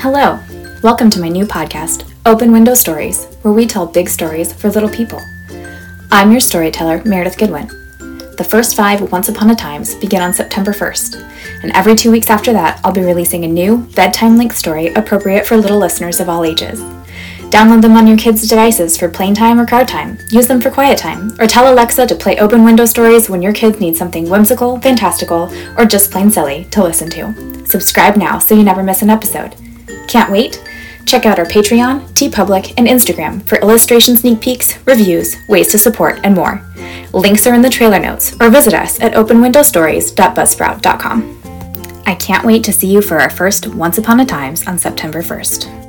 Hello! Welcome to my new podcast, Open Window Stories, where we tell big stories for little people. I'm your storyteller, Meredith Goodwin. The first five Once Upon a Times begin on September 1st, and every two weeks after that, I'll be releasing a new bedtime length story appropriate for little listeners of all ages. Download them on your kids' devices for playtime or crowd time, use them for quiet time, or tell Alexa to play open window stories when your kids need something whimsical, fantastical, or just plain silly to listen to. Subscribe now so you never miss an episode. Can't wait? Check out our Patreon, TeePublic, and Instagram for illustration sneak peeks, reviews, ways to support, and more. Links are in the trailer notes, or visit us at openwindowstories.buzzsprout.com. I can't wait to see you for our first Once Upon a Times on September 1st.